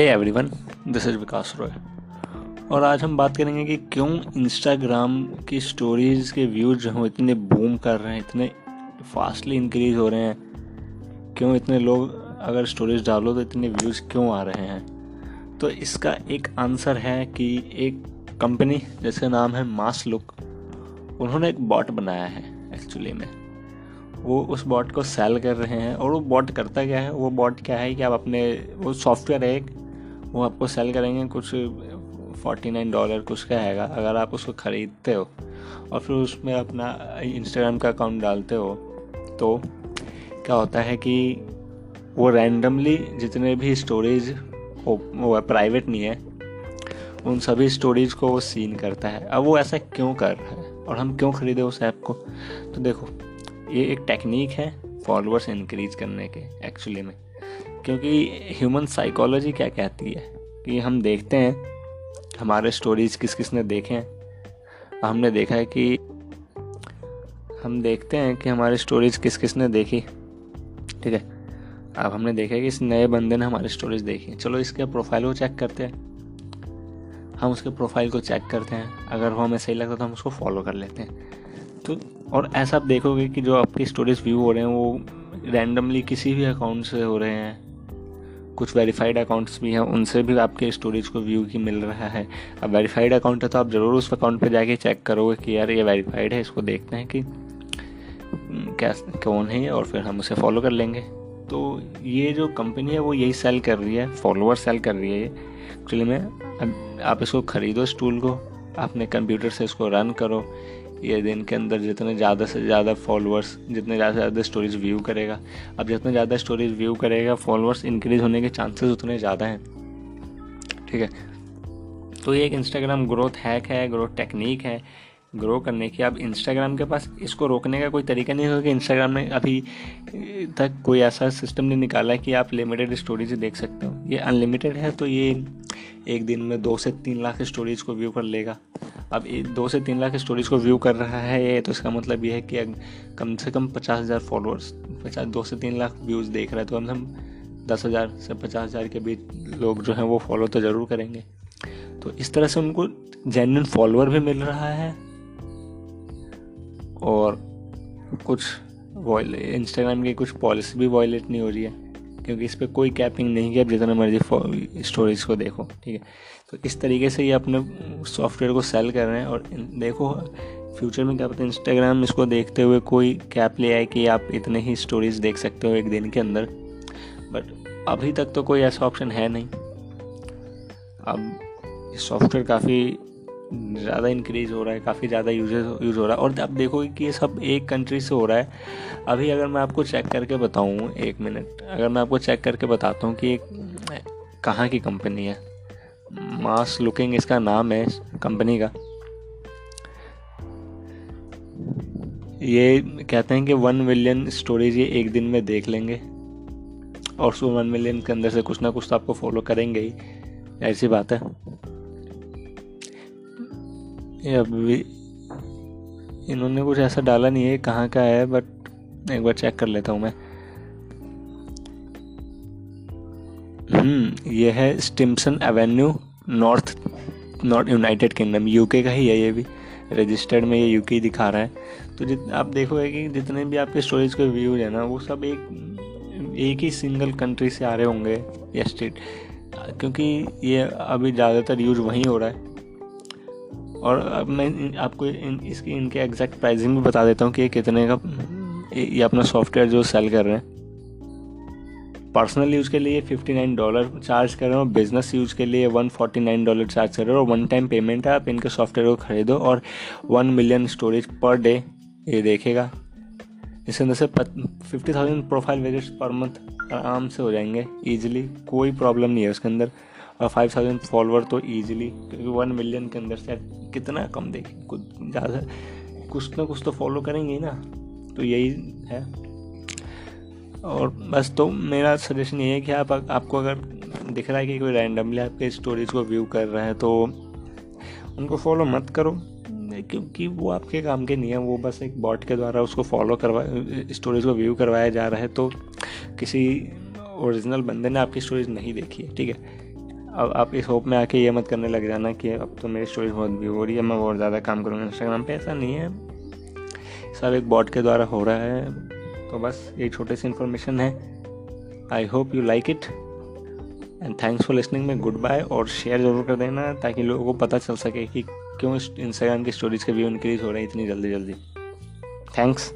Hey everyone this is Vikas Roy और आज हम बात करेंगे कि क्यों इंस्टाग्राम की स्टोरीज़ के व्यूज़ जो हैं इतने बूम कर रहे हैं, इतने फास्टली इंक्रीज हो रहे हैं। क्यों इतने लोग अगर स्टोरीज डालो तो इतने व्यूज़ क्यों आ रहे हैं? तो इसका एक आंसर है कि एक कंपनी जिसका नाम है मास लुक उन्होंने एक बॉट बनाया है एक्चुअली में। वो उस बॉट को सेल कर रहे हैं और वो बॉट करता क्या है? वो बॉट क्या है कि आप अपने, वो सॉफ्टवेयर है एक वो आपको सेल करेंगे कुछ फोर्टी नाइन डॉलर कुछ का हैगा, अगर आप उसको ख़रीदते हो और फिर उसमें अपना इंस्टाग्राम का अकाउंट डालते हो तो क्या होता है कि वो रैंडमली जितने भी स्टोरेज वो प्राइवेट नहीं है, उन सभी स्टोरेज को वो सीन करता है। अब वो ऐसा क्यों कर रहा है और हम क्यों ख़रीदे उस ऐप को? तो देखो, ये एक टेक्निक है फॉलोअर्स इंक्रीज करने के एक्चुअली में। क्योंकि ह्यूमन साइकोलॉजी क्या कहती है? कि हम देखते हैं, हमारे स्टोरीज किस किस ने देखे हैं। हमने देखा है कि, हम देखते हैं कि हमारे स्टोरीज किस किस ने देखी। ठीक है? अब हमने देखा है कि इस नए बंदे ने हमारी स्टोरीज देखी चलो इसके प्रोफ़ाइल को चेक करते हैं। हम उसके प्रोफ़ाइल को चेक करते हैं। अगर वो हमें सही लगता है तो हम उसको फॉलो कर लेते हैं। तो और ऐसा आप देखोगे कि जो आपकी स्टोरीज व्यू हो रहे हैं वो रैंडमली किसी भी अकाउंट से हो रहे हैं, कुछ वेरीफाइड अकाउंट्स भी हैं, उनसे भी आपके स्टोरेज को व्यू की मिल रहा है। अब वेरीफाइड अकाउंट है तो आप ज़रूर उस अकाउंट पर जाके चेक करोगे कि यार ये वेरीफाइड है, इसको देखते हैं कि क्या, कौन है और फिर हम उसे फॉलो कर लेंगे। तो ये जो कंपनी है वो यही सेल कर रही है फॉलोअर सेल कर रही है ये। एक्चुअली में आप इसको ख़रीदो इस टूल को, अपने कंप्यूटर से इसको रन करो ये दिन के अंदर जितने ज़्यादा से ज़्यादा फॉलोअर्स जितने ज़्यादा से ज़्यादा स्टोरीज व्यू करेगा। अब जितने ज़्यादा स्टोरीज व्यू करेगा फॉलोअर्स इंक्रीज होने के चांसेस उतने ज़्यादा हैं। ठीक है? तो ये एक इंस्टाग्राम ग्रोथ हैक है ग्रोथ टेक्निक है। ग्रो करने की, अब इंस्टाग्राम के पास इसको रोकने का कोई तरीका नहीं होगा कि इंस्टाग्राम ने अभी तक कोई ऐसा सिस्टम नहीं निकाला है कि आप लिमिटेड स्टोरीज देख सकते हो। ये अनलिमिटेड है तो ये एक दिन में दो से तीन लाख स्टोरीज को व्यू कर लेगा। अब दो से तीन लाख स्टोरीज को व्यू कर रहा है ये तो इसका मतलब ये है कि कम से कम पचास हज़ार फॉलोअर्स पचास, दो से तीन लाख व्यूज़ देख रहा है तो कम से कम दस हज़ार से पचास हज़ार के बीच लोग जो हैं वो फॉलो तो ज़रूर करेंगे। तो इस तरह से उनको जेन्यन फॉलोअर भी मिल रहा है और कुछ इंस्टाग्राम की कुछ पॉलिसी भी वॉयलेट नहीं हो रही है। क्योंकि इस पर कोई कैपिंग नहीं है जितना मर्ज़ी स्टोरेज को देखो, ठीक है? तो इस तरीके से ये अपने सॉफ्टवेयर को सेल कर रहे हैं और देखो फ्यूचर में क्या पता इंस्टाग्राम इसको देखते हुए कोई कैप ले आए कि आप इतने ही स्टोरीज देख सकते हो एक दिन के अंदर। बट अभी तक तो कोई ऐसा ऑप्शन है नहीं। अब सॉफ्टवेयर काफ़ी ज़्यादा इंक्रीज़ हो रहा है, काफ़ी ज़्यादा यूजेज यूज़ हो रहा है। और आप देखोगे कि ये सब एक कंट्री से हो रहा है। अभी अगर मैं आपको चेक करके बताऊँ, एक मिनट अगर मैं आपको चेक करके बताता हूँ कि एक कहाँ की कंपनी है। मास लुकिंग इसका नाम है कंपनी का। ये कहते हैं कि वन मिलियन स्टोरीज ये एक दिन में देख लेंगे। और सो वन मिलियन के अंदर से कुछ ना कुछ तो आपको फॉलो करेंगे ही। ऐसी बात है। ये अभी इन्होंने कुछ ऐसा डाला नहीं है, कहाँ का है बट एक बार चेक कर लेता हूँ मैं। हम्म ये है Stimson Avenue North North United Kingdom UK का ही है ये भी। रजिस्टर्ड में ये यूके ही दिखा रहा है। तो जित आप देखोगे कि जितने भी आपके स्टोरेज के व्यूज़ है ना, वो सब एक एक ही सिंगल कंट्री से आ रहे होंगे, या स्टेट क्योंकि ये अभी ज़्यादातर यूज़ वहीं हो रहा है। और अब मैं आपको इन, इसकी इनके एग्जैक्ट प्राइसिंग भी बता देता हूँ कि ये कितने का ये अपना सॉफ्टवेयर जो सेल कर रहे हैं। पर्सनल यूज़ के लिए फिफ्टी नाइन डॉलर चार्ज कर रहे हो बिज़नेस यूज़ के लिए one forty nine dollar charge कर रहे हो। और वन टाइम पेमेंट है आप इनके सॉफ्टवेयर को खरीदो और one million storage per day ये देखेगा। इसके अंदर से fifty thousand profile visits per month आराम से हो जाएँगे ईजिली कोई प्रॉब्लम नहीं है उसके अंदर। और फाइव थाउज़ेंड फॉलोअर तो ईजिली क्योंकि वन मिलियन के अंदर से कितना कम देखें, कुछ ज़्यादा, कुछ ना कुछ तो फॉलो करेंगे ना तो यही है। और बस तो मेरा सजेशन ये है कि आप, आपको अगर दिख रहा है कि कोई रैंडमली आपके स्टोरीज को व्यू कर रहा है तो उनको फॉलो मत करो, क्योंकि वो आपके काम के नहीं है, वो बस एक बॉट के द्वारा उसको फॉलो करवा स्टोरीज को व्यू करवाया जा रहा है तो किसी ओरिजिनल बंदे ने आपकी स्टोरीज नहीं देखी है, ठीक है? अब आप इस होप में आके ये मत करने लग जाना कि अब तो मेरी स्टोरी बहुत व्यू हो रही है, मैं और ज़्यादा काम करूँगा इंस्टाग्राम पे, ऐसा नहीं है। सब एक बॉट के द्वारा हो रहा है तो बस ये छोटी सी इन्फॉर्मेशन है। I hope you like it and thanks for listening में गुड बाय और शेयर ज़रूर कर देना, ताकि लोगों को पता चल सके कि क्यों इंस्टाग्राम की स्टोरीज़ के व्यू इंक्रीज़ हो रहे हैं इतनी जल्दी जल्दी थैंक्स